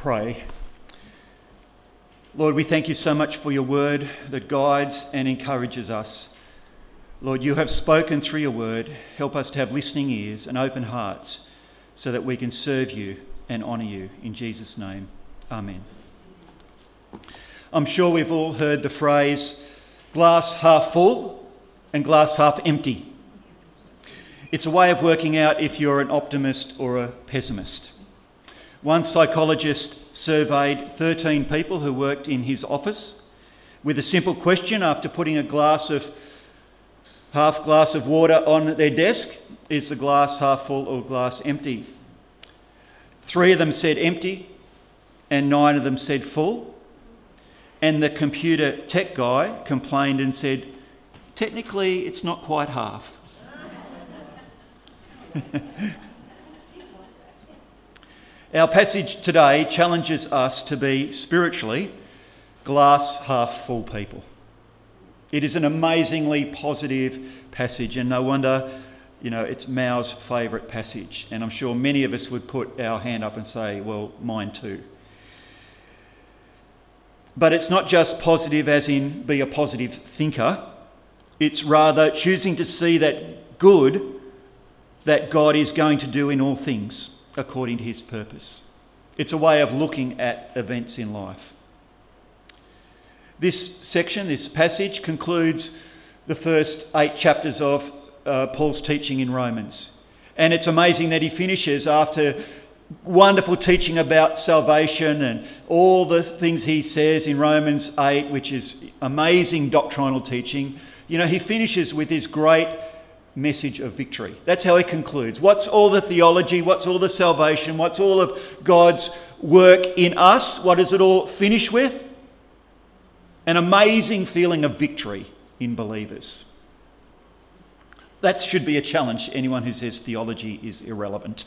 pray. Lord, we thank you so much for your word that guides and encourages us. Lord, you have spoken through your word. Help us to have listening ears and open hearts so that we can serve you and honour you. In Jesus' name, amen. I'm sure we've all heard the phrase glass half full and glass half empty. It's a way of working out if you're an optimist or a pessimist. One psychologist surveyed 13 people who worked in his office with a simple question after putting a glass of half glass of water on their desk is the glass half full or glass empty? Three of them said empty, and nine of them said full. And the computer tech guy complained and said, Technically, it's not quite half. Our passage today challenges us to be spiritually glass half full people. It is an amazingly positive passage, and no wonder, you know, it's Mao's favourite passage. And I'm sure many of us would put our hand up and say, well, mine too. But it's not just positive, as in be a positive thinker, it's rather choosing to see that good that God is going to do in all things according to his purpose. It's a way of looking at events in life. This section, this passage, concludes the first eight chapters of uh, Paul's teaching in Romans. And it's amazing that he finishes after wonderful teaching about salvation and all the things he says in Romans 8, which is amazing doctrinal teaching. You know, he finishes with his great message of victory. That's how he concludes. What's all the theology? What's all the salvation? What's all of God's work in us? What does it all finish with? An amazing feeling of victory in believers. That should be a challenge to anyone who says theology is irrelevant.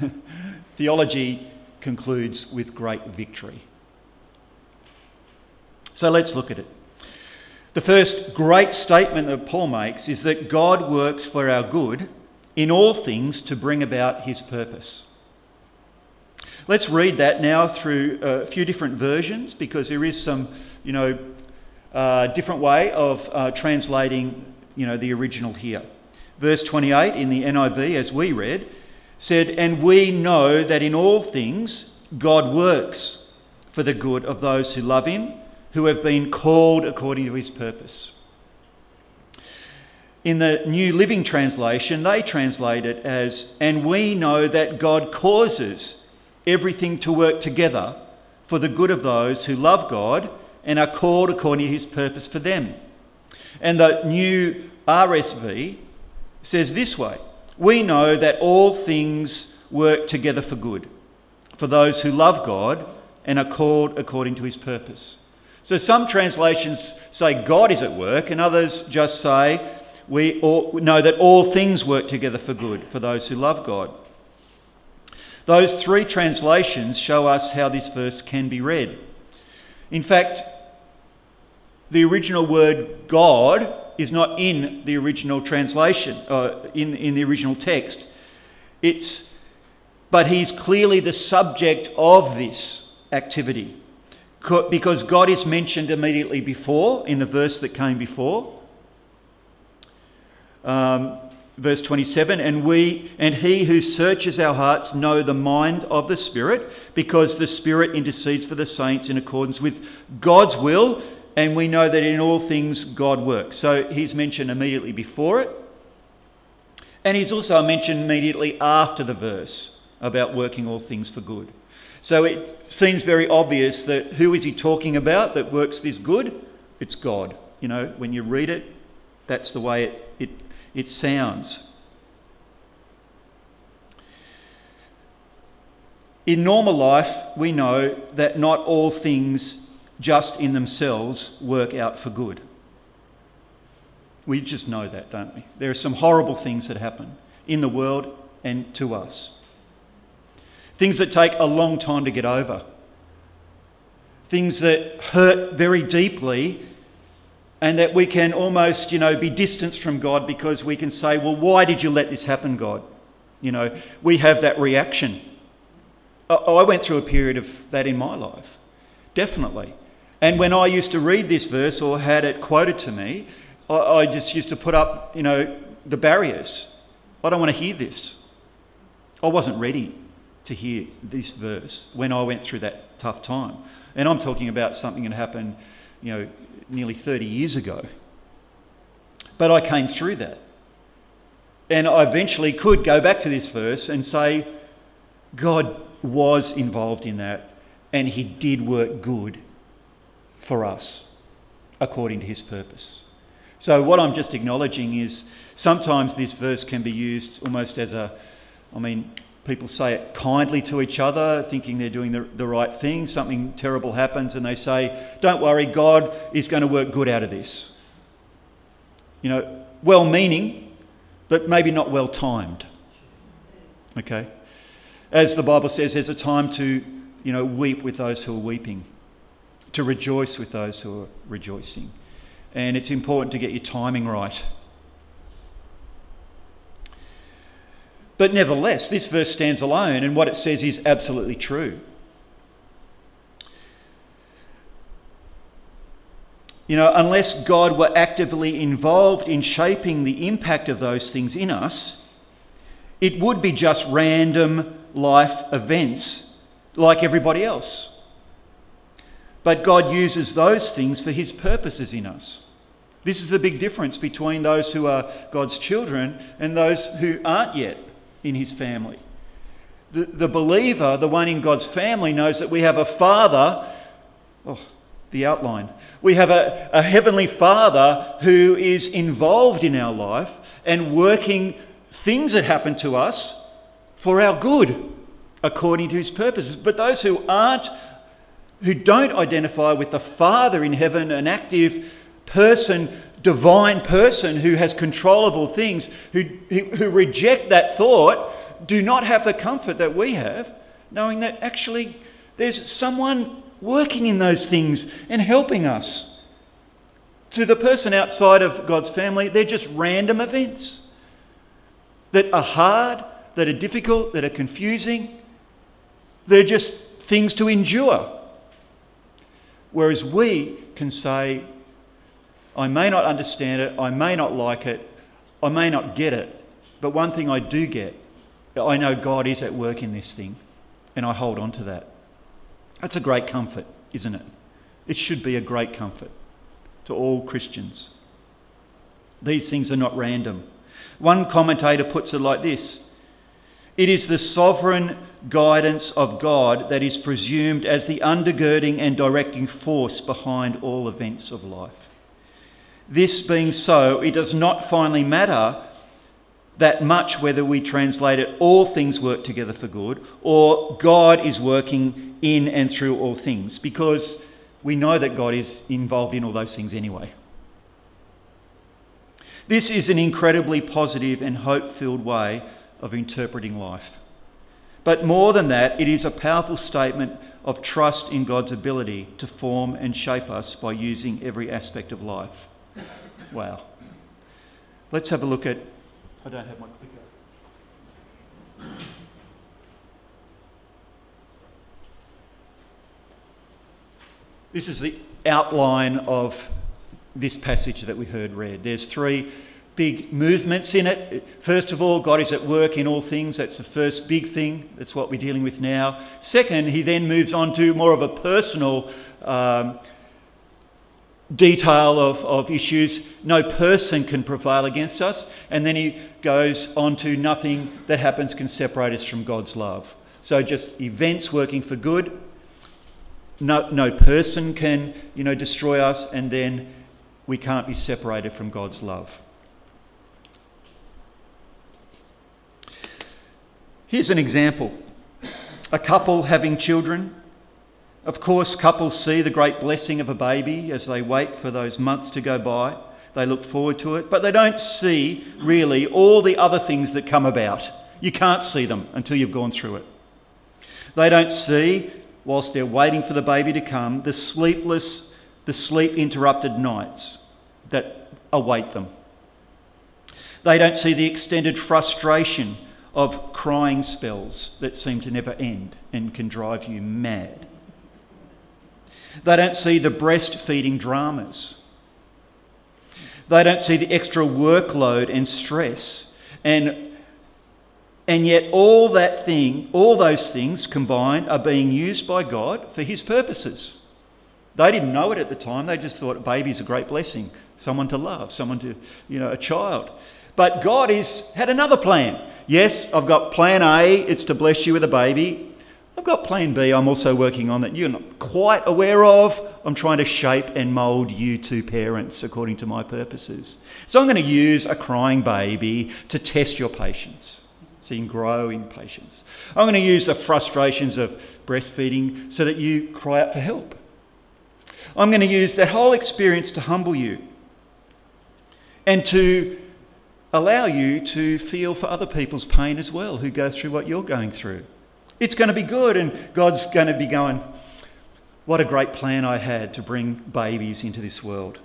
theology concludes with great victory. So let's look at it. The first great statement that Paul makes is that God works for our good in all things to bring about his purpose. Let's read that now through a few different versions because there is some, you know, uh, different way of uh, translating, you know, the original here. Verse 28 in the NIV, as we read, said, And we know that in all things God works for the good of those who love him who have been called according to his purpose. In the New Living Translation, they translate it as, and we know that God causes everything to work together for the good of those who love God and are called according to his purpose for them. And the New RSV says this way We know that all things work together for good for those who love God and are called according to his purpose. So some translations say God is at work, and others just say we know that all things work together for good for those who love God. Those three translations show us how this verse can be read. In fact, the original word God is not in the original translation, uh, in, in the original text. It's, but he's clearly the subject of this activity because God is mentioned immediately before in the verse that came before. Um, verse 27 and we and he who searches our hearts know the mind of the spirit because the spirit intercedes for the saints in accordance with god's will and we know that in all things god works so he's mentioned immediately before it and he's also mentioned immediately after the verse about working all things for good so it seems very obvious that who is he talking about that works this good? It's God. You know, when you read it, that's the way it, it, it sounds. In normal life, we know that not all things just in themselves work out for good. We just know that, don't we? There are some horrible things that happen in the world and to us things that take a long time to get over, things that hurt very deeply, and that we can almost, you know, be distanced from God because we can say, well, why did you let this happen, God? You know, we have that reaction. I went through a period of that in my life, definitely. And when I used to read this verse or had it quoted to me, I, just used to put up, you know, the barriers. I don't want to hear this. I wasn't ready to hear this verse when I went through that tough time. And I'm talking about something that happened, you know, nearly 30 years ago. But I came through that. And I eventually could go back to this verse and say, God was involved in that and he did work good for us according to his purpose. So, what I'm just acknowledging is sometimes this verse can be used almost as a, I mean, people say it kindly to each other, thinking they're doing the, the right thing. Something terrible happens, and they say, Don't worry, God is going to work good out of this. You know, well meaning, but maybe not well timed. Okay? As the Bible says, there's a time to, you know, weep with those who are weeping, to rejoice with those who are rejoicing. And it's important to get your timing right. But nevertheless, this verse stands alone, and what it says is absolutely true. You know, unless God were actively involved in shaping the impact of those things in us, it would be just random life events like everybody else. But God uses those things for His purposes in us. This is the big difference between those who are God's children and those who aren't yet in His family. The, the believer, the one in God's family, knows that we have a Father. Oh, the outline. We have a, a heavenly Father who is involved in our life and working things that happen to us for our good according to his purposes. But those who aren't, who don't identify with the Father in heaven, an active person, divine person who has control of all things, who, who reject that thought, do not have the comfort that we have, knowing that actually there's someone working in those things and helping us. To the person outside of God's family, they're just random events that are hard, that are difficult, that are confusing. They're just things to endure. Whereas we can say, I may not understand it, I may not like it, I may not get it, but one thing I do get, I know God is at work in this thing, and I hold on to that. That's a great comfort, isn't it? It should be a great comfort to all Christians. These things are not random. One commentator puts it like this It is the sovereign guidance of God that is presumed as the undergirding and directing force behind all events of life. This being so, it does not finally matter that much whether we translate it all things work together for good or God is working in and through all things because we know that God is involved in all those things anyway. This is an incredibly positive and hope filled way of interpreting life. But more than that, it is a powerful statement of trust in God's ability to form and shape us by using every aspect of life. Wow. Let's have a look at. I don't have my clicker. This is the outline of this passage that we heard read. There's three big movements in it. First of all, God is at work in all things. That's the first big thing. That's what we're dealing with now. Second, he then moves on to more of a personal um, detail of, of issues. No person can prevail against us. And then he goes on to nothing that happens can separate us from God's love. So just events working for good. No, no person can, you know, destroy us, and then we can't be separated from God's love. Here's an example a couple having children. Of course, couples see the great blessing of a baby as they wait for those months to go by. They look forward to it, but they don't see really all the other things that come about. You can't see them until you've gone through it. They don't see, whilst they're waiting for the baby to come, the sleepless the sleep interrupted nights that await them. They don't see the extended frustration of crying spells that seem to never end and can drive you mad. They don't see the breastfeeding dramas. They don't see the extra workload and stress. And, and yet, all that thing, all those things combined, are being used by God for His purposes. They didn't know it at the time. They just thought a baby's a great blessing, someone to love, someone to, you know, a child. But God has had another plan. Yes, I've got plan A, it's to bless you with a baby. Got plan B I'm also working on that you're not quite aware of. I'm trying to shape and mould you two parents according to my purposes. So I'm going to use a crying baby to test your patience so you can grow in patience. I'm going to use the frustrations of breastfeeding so that you cry out for help. I'm going to use that whole experience to humble you and to allow you to feel for other people's pain as well who go through what you're going through. It's going to be good, and God's going to be going, What a great plan I had to bring babies into this world,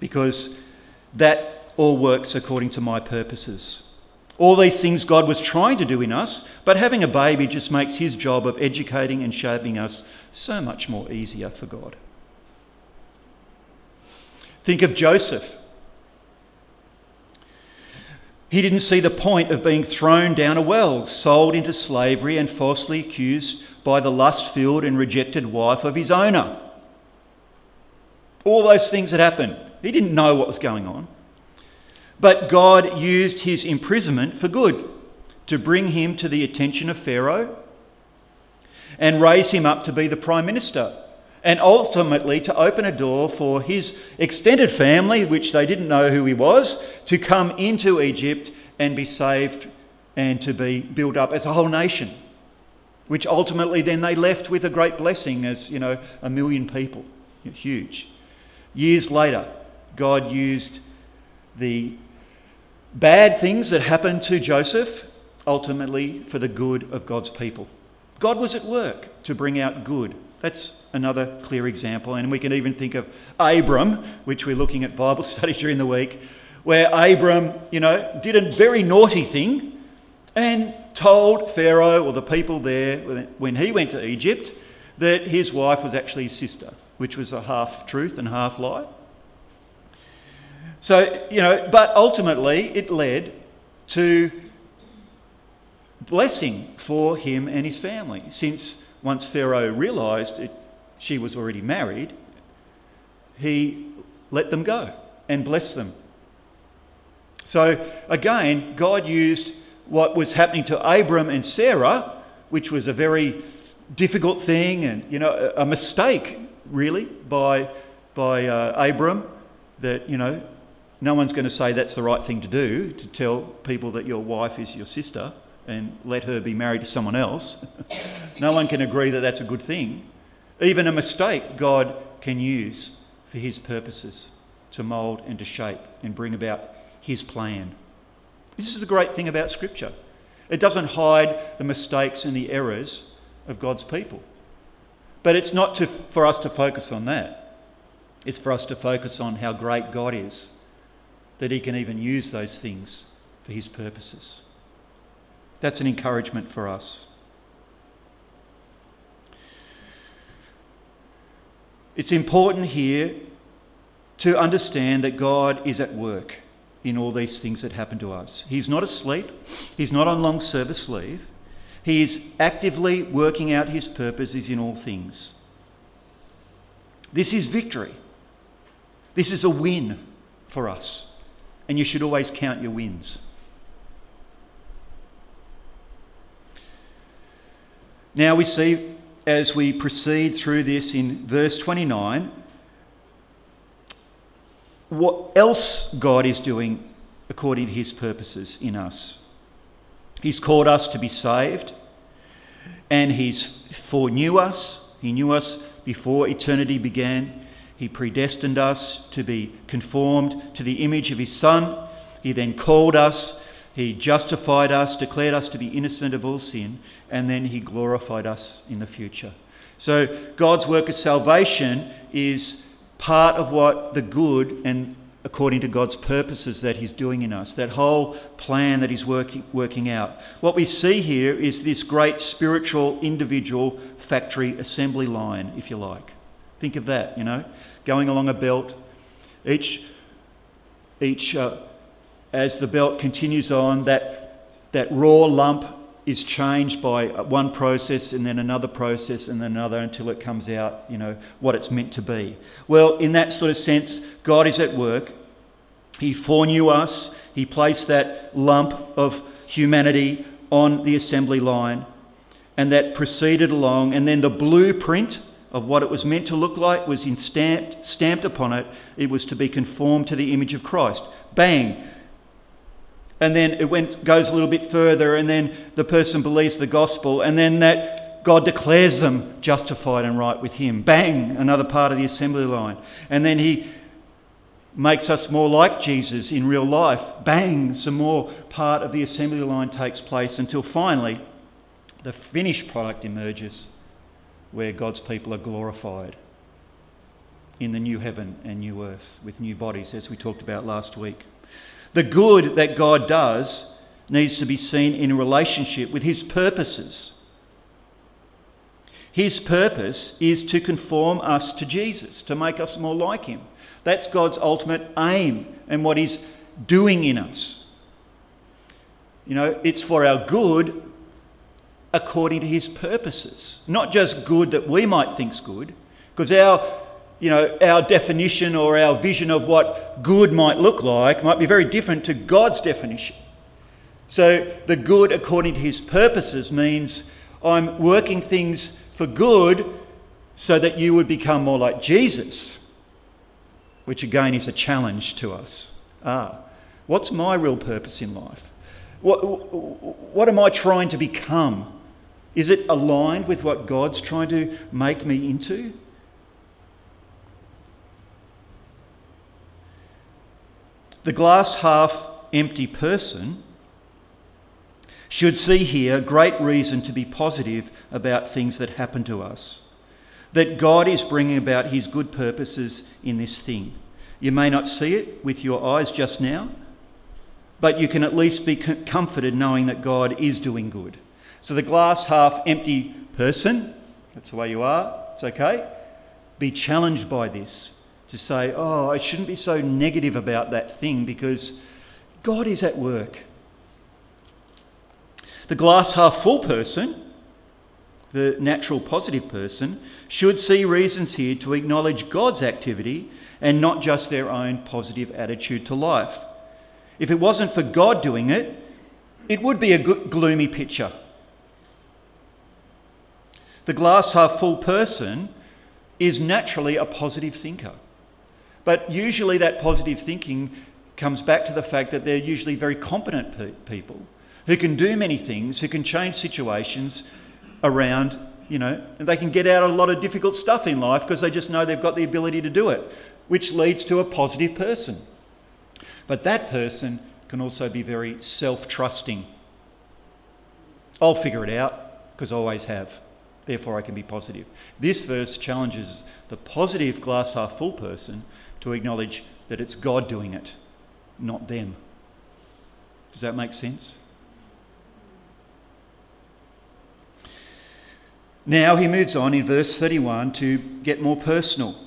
because that all works according to my purposes. All these things God was trying to do in us, but having a baby just makes his job of educating and shaping us so much more easier for God. Think of Joseph. He didn't see the point of being thrown down a well, sold into slavery, and falsely accused by the lust filled and rejected wife of his owner. All those things had happened. He didn't know what was going on. But God used his imprisonment for good to bring him to the attention of Pharaoh and raise him up to be the prime minister and ultimately to open a door for his extended family, which they didn't know who he was, to come into Egypt and be saved and to be built up as a whole nation, which ultimately then they left with a great blessing as, you know, a million people. Huge. Years later, God used the bad things that happened to Joseph ultimately for the good of God's people. God was at work to bring out good. That's another clear example. And we can even think of Abram, which we're looking at Bible study during the week, where Abram, you know, did a very naughty thing and told Pharaoh or the people there when he went to Egypt that his wife was actually his sister, which was a half truth and half lie. So, you know, but ultimately it led to blessing for him and his family, since once Pharaoh realised it she was already married, he let them go and blessed them. So again, God used what was happening to Abram and Sarah, which was a very difficult thing and you know a mistake really by by uh, Abram that you know no one's going to say that's the right thing to do to tell people that your wife is your sister and let her be married to someone else. no one can agree that that's a good thing. Even a mistake, God can use for His purposes to mould and to shape and bring about His plan. This is the great thing about Scripture. It doesn't hide the mistakes and the errors of God's people. But it's not to, for us to focus on that. It's for us to focus on how great God is, that He can even use those things for His purposes. That's an encouragement for us. It's important here to understand that God is at work in all these things that happen to us. He's not asleep, He's not on long service leave. He is actively working out His purposes in all things. This is victory. This is a win for us. And you should always count your wins. Now we see as we proceed through this in verse 29 what else God is doing according to his purposes in us. He's called us to be saved and he's foreknew us. He knew us before eternity began. He predestined us to be conformed to the image of his Son. He then called us he justified us, declared us to be innocent of all sin, and then He glorified us in the future. So, God's work of salvation is part of what the good and according to God's purposes that He's doing in us, that whole plan that He's working, working out. What we see here is this great spiritual individual factory assembly line, if you like. Think of that, you know, going along a belt. Each, each uh, as the belt continues on, that, that raw lump is changed by one process and then another process and then another until it comes out, you know, what it's meant to be. Well, in that sort of sense, God is at work. He foreknew us, He placed that lump of humanity on the assembly line, and that proceeded along, and then the blueprint of what it was meant to look like was stamped, stamped upon it. It was to be conformed to the image of Christ. Bang, and then it went, goes a little bit further, and then the person believes the gospel, and then that God declares them justified and right with Him. Bang, another part of the assembly line. And then He makes us more like Jesus in real life. Bang, some more part of the assembly line takes place until finally the finished product emerges where God's people are glorified in the new heaven and new earth with new bodies, as we talked about last week. The good that God does needs to be seen in relationship with his purposes. His purpose is to conform us to Jesus, to make us more like him. That's God's ultimate aim and what he's doing in us. You know, it's for our good according to his purposes, not just good that we might think's good, because our you know, our definition or our vision of what good might look like might be very different to God's definition. So, the good according to his purposes means I'm working things for good so that you would become more like Jesus, which again is a challenge to us. Ah, what's my real purpose in life? What, what am I trying to become? Is it aligned with what God's trying to make me into? The glass half empty person should see here great reason to be positive about things that happen to us. That God is bringing about his good purposes in this thing. You may not see it with your eyes just now, but you can at least be comforted knowing that God is doing good. So, the glass half empty person, that's the way you are, it's okay. Be challenged by this to say, oh, I shouldn't be so negative about that thing because God is at work. The glass half full person, the natural positive person, should see reasons here to acknowledge God's activity and not just their own positive attitude to life. If it wasn't for God doing it, it would be a gloomy picture. The glass half full person is naturally a positive thinker. But usually that positive thinking comes back to the fact that they're usually very competent pe- people who can do many things, who can change situations around, you know, and they can get out a lot of difficult stuff in life because they just know they've got the ability to do it, which leads to a positive person. But that person can also be very self trusting. I'll figure it out because I always have. Therefore, I can be positive. This verse challenges the positive glass half full person to acknowledge that it's God doing it, not them. Does that make sense? Now he moves on in verse 31 to get more personal.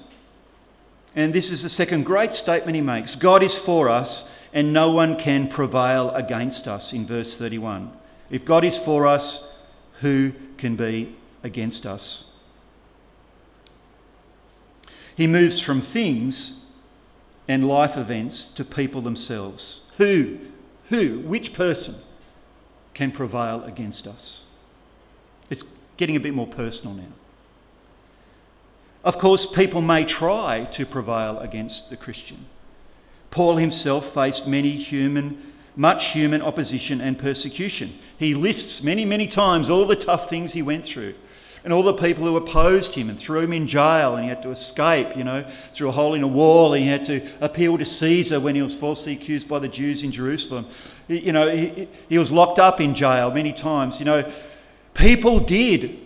And this is the second great statement he makes God is for us, and no one can prevail against us, in verse 31. If God is for us, who can be against us? He moves from things and life events to people themselves. Who, who, which person can prevail against us? It's getting a bit more personal now. Of course, people may try to prevail against the Christian. Paul himself faced many human, much human opposition and persecution. He lists many, many times all the tough things he went through and all the people who opposed him and threw him in jail and he had to escape, you know, through a hole in a wall and he had to appeal to Caesar when he was falsely accused by the Jews in Jerusalem. You know, he, he was locked up in jail many times. You know, people did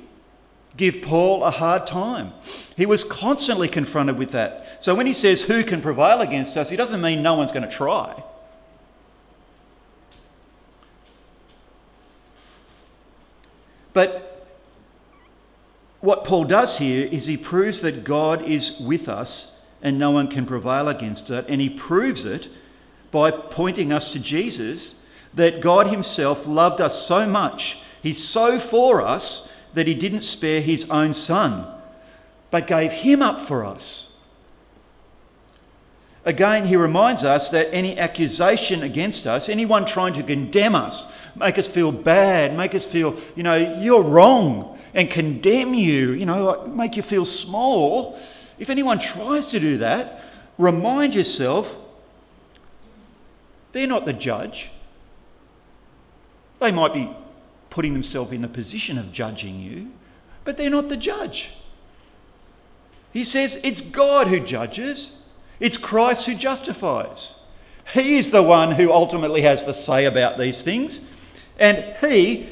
give Paul a hard time. He was constantly confronted with that. So when he says, Who can prevail against us? he doesn't mean no one's going to try. But what Paul does here is he proves that God is with us and no one can prevail against it. And he proves it by pointing us to Jesus that God Himself loved us so much, He's so for us that He didn't spare His own Son, but gave Him up for us. Again, he reminds us that any accusation against us, anyone trying to condemn us, make us feel bad, make us feel, you know, you're wrong, and condemn you, you know, like make you feel small, if anyone tries to do that, remind yourself they're not the judge. They might be putting themselves in the position of judging you, but they're not the judge. He says it's God who judges, it's Christ who justifies. He is the one who ultimately has the say about these things, and He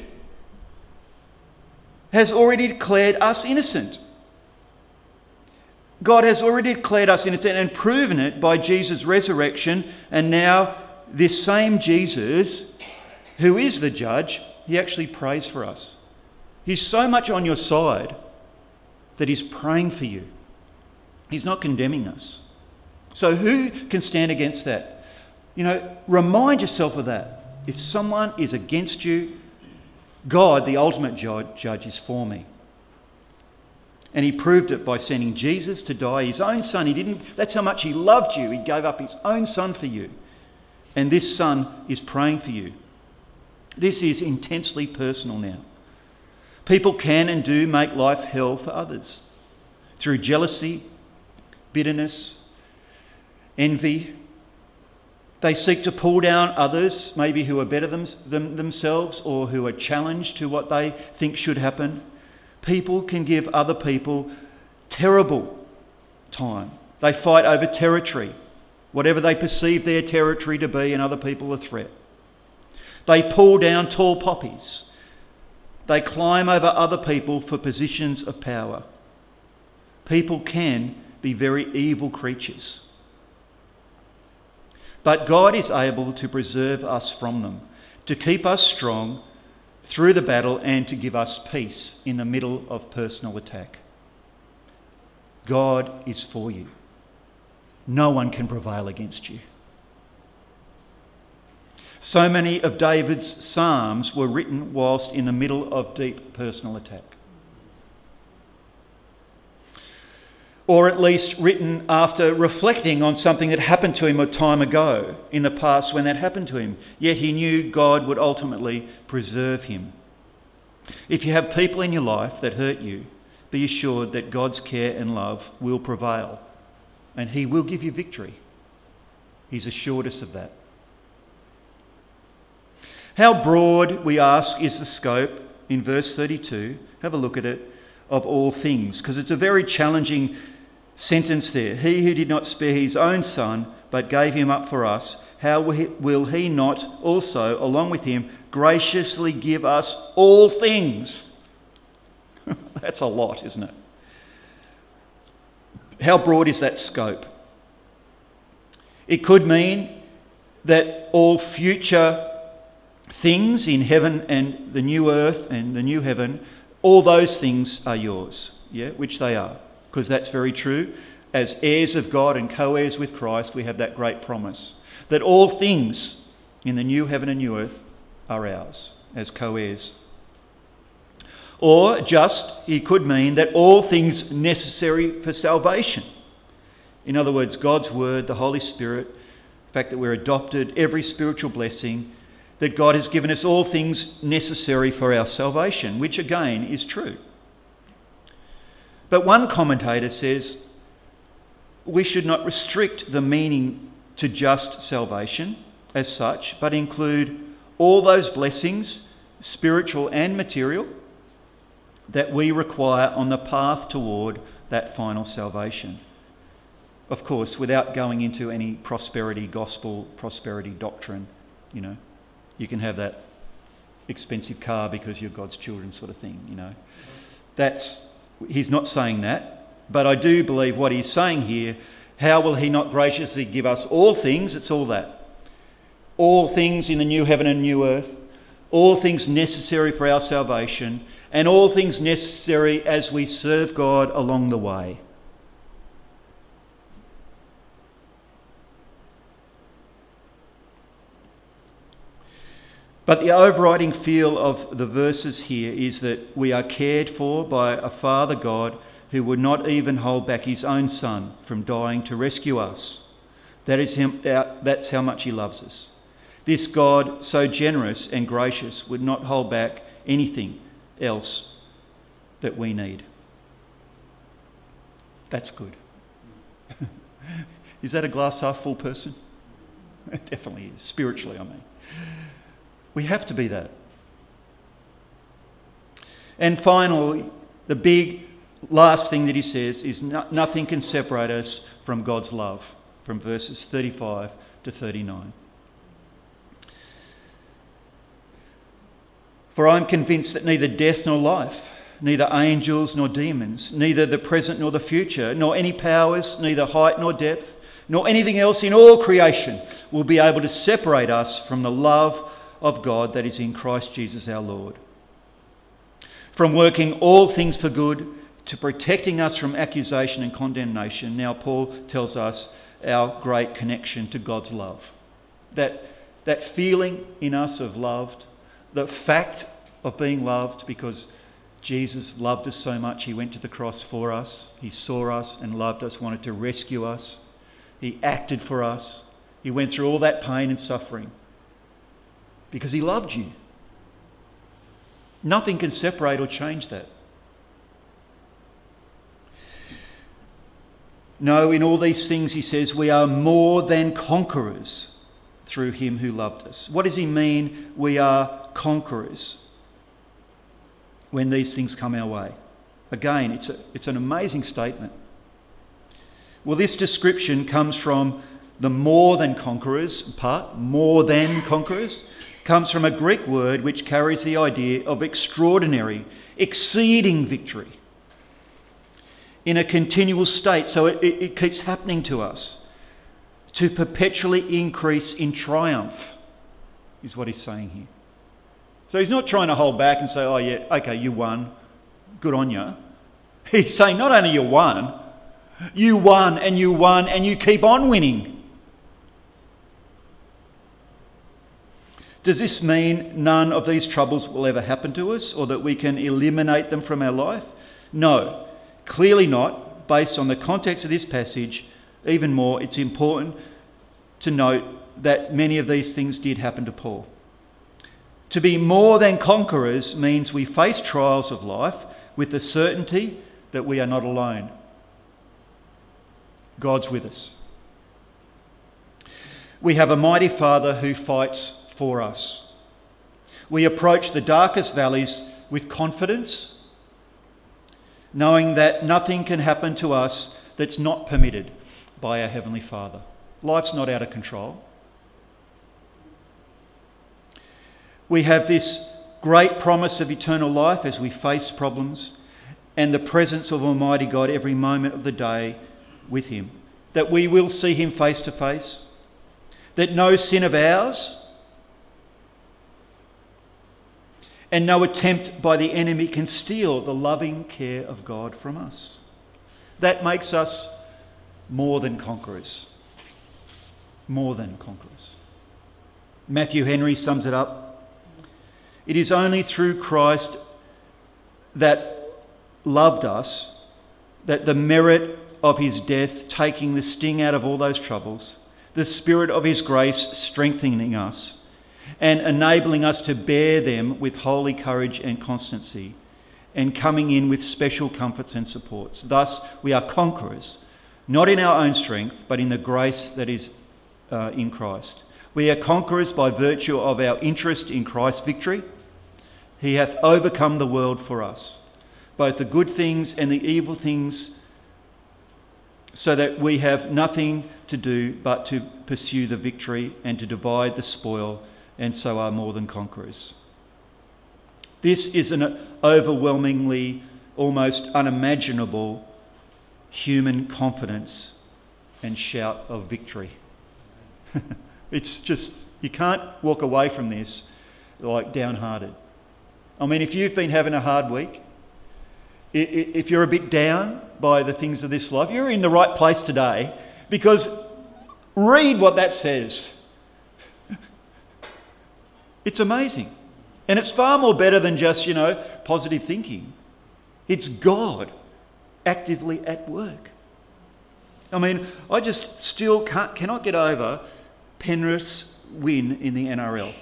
has already declared us innocent. God has already declared us innocent and proven it by Jesus' resurrection, and now this same Jesus who is the judge, he actually prays for us. He's so much on your side that he's praying for you. He's not condemning us. So, who can stand against that? You know, remind yourself of that. If someone is against you, God, the ultimate judge, is for me. And he proved it by sending Jesus to die, his own son. He didn't, that's how much he loved you. He gave up his own son for you. And this son is praying for you. This is intensely personal now. People can and do make life hell for others through jealousy, bitterness, envy. They seek to pull down others, maybe who are better than, themselves or who are challenged to what they think should happen. People can give other people terrible time. They fight over territory, whatever they perceive their territory to be, and other people a threat. They pull down tall poppies. They climb over other people for positions of power. People can be very evil creatures. But God is able to preserve us from them, to keep us strong through the battle, and to give us peace in the middle of personal attack. God is for you. No one can prevail against you. So many of David's Psalms were written whilst in the middle of deep personal attack. Or at least written after reflecting on something that happened to him a time ago in the past when that happened to him. Yet he knew God would ultimately preserve him. If you have people in your life that hurt you, be assured that God's care and love will prevail and he will give you victory. He's assured us of that. How broad, we ask, is the scope in verse 32? Have a look at it, of all things, because it's a very challenging sentence there. He who did not spare his own son, but gave him up for us, how will he not also, along with him, graciously give us all things? That's a lot, isn't it? How broad is that scope? It could mean that all future things in heaven and the new earth and the new heaven, all those things are yours, yeah, which they are, because that's very true. As heirs of God and co heirs with Christ, we have that great promise that all things in the new heaven and new earth are ours as co heirs. Or just, he could mean that all things necessary for salvation. In other words, God's word, the Holy Spirit, the fact that we're adopted, every spiritual blessing, that God has given us all things necessary for our salvation, which again is true. But one commentator says we should not restrict the meaning to just salvation as such, but include all those blessings, spiritual and material, that we require on the path toward that final salvation. Of course, without going into any prosperity gospel, prosperity doctrine, you know you can have that expensive car because you're God's children, sort of thing, you know. That's he's not saying that, but I do believe what he's saying here how will he not graciously give us all things? It's all that. All things in the new heaven and new earth, all things necessary for our salvation, and all things necessary as we serve God along the way. But the overriding feel of the verses here is that we are cared for by a Father God who would not even hold back his own Son from dying to rescue us. That is him, that's how much he loves us. This God, so generous and gracious, would not hold back anything else that we need. That's good. is that a glass half full person? It definitely is, spiritually, I mean. We have to be that. And finally, the big last thing that he says is no, nothing can separate us from God's love, from verses 35 to 39. For I am convinced that neither death nor life, neither angels nor demons, neither the present nor the future, nor any powers, neither height nor depth, nor anything else in all creation will be able to separate us from the love of God that is in Christ Jesus our Lord. From working all things for good to protecting us from accusation and condemnation, now Paul tells us our great connection to God's love. That, that feeling in us of loved, the fact of being loved because Jesus loved us so much, he went to the cross for us. He saw us and loved us, wanted to rescue us. He acted for us. He went through all that pain and suffering because he loved you. Nothing can separate or change that. No, in all these things, he says, we are more than conquerors through him who loved us. What does he mean we are conquerors when these things come our way? Again, it's, a, it's an amazing statement. Well, this description comes from the more than conquerors part, more than conquerors, comes from a Greek word which carries the idea of extraordinary, exceeding victory in a continual state. So it, it, it keeps happening to us. To perpetually increase in triumph, is what he's saying here. So he's not trying to hold back and say, oh, yeah, okay, you won. Good on you. He's saying, not only you won, you won and you won and you keep on winning. Does this mean none of these troubles will ever happen to us or that we can eliminate them from our life? No, clearly not, based on the context of this passage. Even more, it's important to note that many of these things did happen to Paul. To be more than conquerors means we face trials of life with the certainty that we are not alone. God's with us. We have a mighty Father who fights for us. We approach the darkest valleys with confidence, knowing that nothing can happen to us that's not permitted by our Heavenly Father. Life's not out of control. We have this great promise of eternal life as we face problems and the presence of Almighty God every moment of the day with Him. That we will see Him face to face, that no sin of ours and no attempt by the enemy can steal the loving care of God from us. That makes us more than conquerors. More than conquerors. Matthew Henry sums it up. It is only through Christ that loved us that the merit of his death, taking the sting out of all those troubles, the spirit of his grace strengthening us, and enabling us to bear them with holy courage and constancy, and coming in with special comforts and supports. Thus, we are conquerors, not in our own strength, but in the grace that is uh, in Christ. We are conquerors by virtue of our interest in Christ's victory. He hath overcome the world for us, both the good things and the evil things, so that we have nothing to do but to pursue the victory and to divide the spoil and so are more than conquerors. This is an overwhelmingly almost unimaginable human confidence and shout of victory. it's just, you can't walk away from this like downhearted. I mean, if you've been having a hard week, if you're a bit down by the things of this life, you're in the right place today because read what that says. It's amazing. And it's far more better than just, you know, positive thinking. It's God actively at work. I mean, I just still can't, cannot get over Penrith's win in the NRL.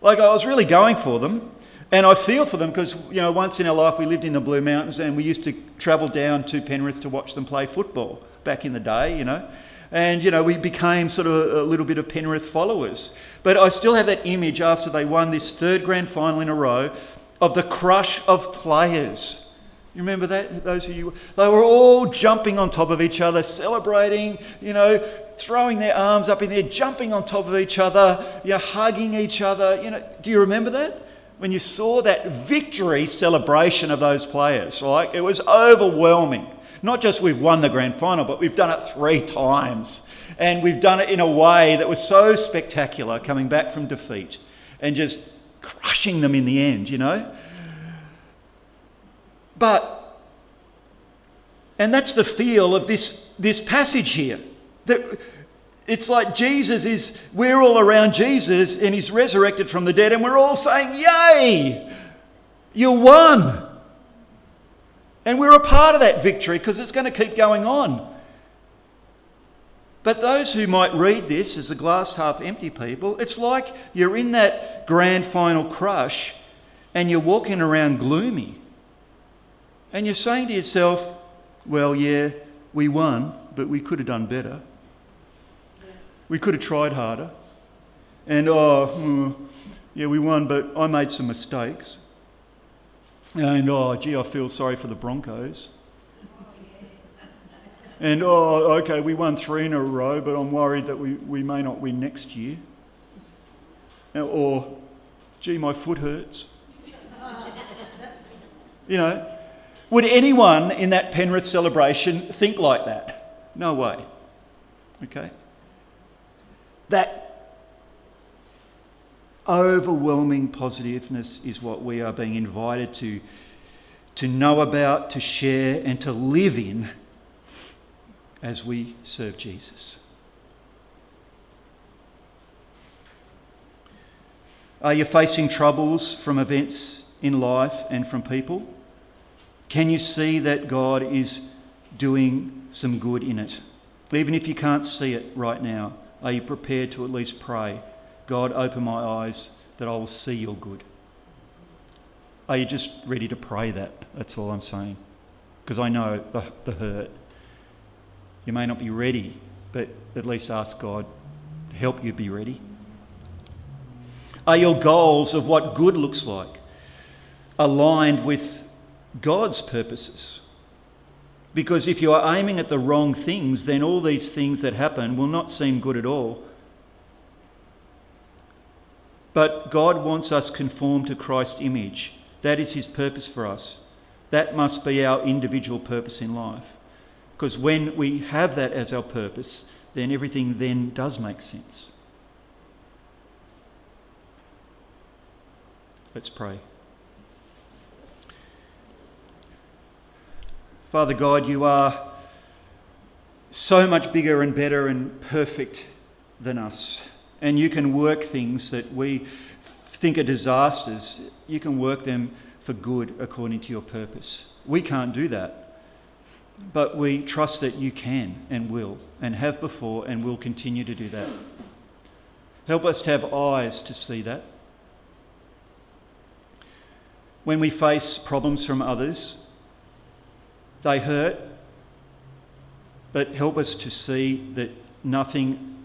like, I was really going for them, and I feel for them because, you know, once in our life we lived in the Blue Mountains and we used to travel down to Penrith to watch them play football back in the day, you know. And, you know, we became sort of a, little bit of Penrith followers. But I still have that image after they won this third grand final in a row of the crush of players. You remember that? Those of you, they were all jumping on top of each other, celebrating, you know, throwing their arms up in the air, jumping on top of each other, you know, hugging each other. You know, do you remember that? When you saw that victory celebration of those players, like it was overwhelming. Not just we've won the grand final, but we've done it three times. And we've done it in a way that was so spectacular, coming back from defeat and just crushing them in the end, you know? But, and that's the feel of this, this passage here. That it's like Jesus is, we're all around Jesus and he's resurrected from the dead, and we're all saying, Yay! You won! And we're a part of that victory because it's going to keep going on. But those who might read this as the glass half empty people, it's like you're in that grand final crush and you're walking around gloomy. And you're saying to yourself, well, yeah, we won, but we could have done better. We could have tried harder. And, oh, hmm, yeah, we won, but I made some mistakes. And, oh, gee, I feel sorry for the Broncos. And, oh, okay, we won three in a row, but I'm worried that we, we may not win next year. Or, gee, my foot hurts. You know, would anyone in that Penrith celebration think like that? No way. Okay? That overwhelming positiveness is what we are being invited to, to know about, to share, and to live in as we serve Jesus. Are you facing troubles from events in life and from people? Can you see that God is doing some good in it? Even if you can't see it right now, are you prepared to at least pray, God, open my eyes that I will see your good? Are you just ready to pray that? That's all I'm saying. Because I know the, the hurt. You may not be ready, but at least ask God to help you be ready. Are your goals of what good looks like aligned with God's purposes? Because if you are aiming at the wrong things, then all these things that happen will not seem good at all. But God wants us conformed to Christ's image. That is His purpose for us. That must be our individual purpose in life. Because when we have that as our purpose, then everything then does make sense. Let's pray. Father God, you are so much bigger and better and perfect than us. And you can work things that we think are disasters, you can work them for good according to your purpose. We can't do that. But we trust that you can and will, and have before, and will continue to do that. Help us to have eyes to see that. When we face problems from others, they hurt, but help us to see that nothing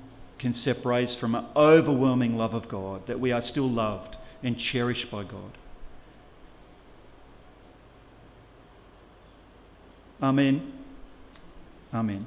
can separate us from an overwhelming love of God, that we are still loved and cherished by God. Amen. Amen.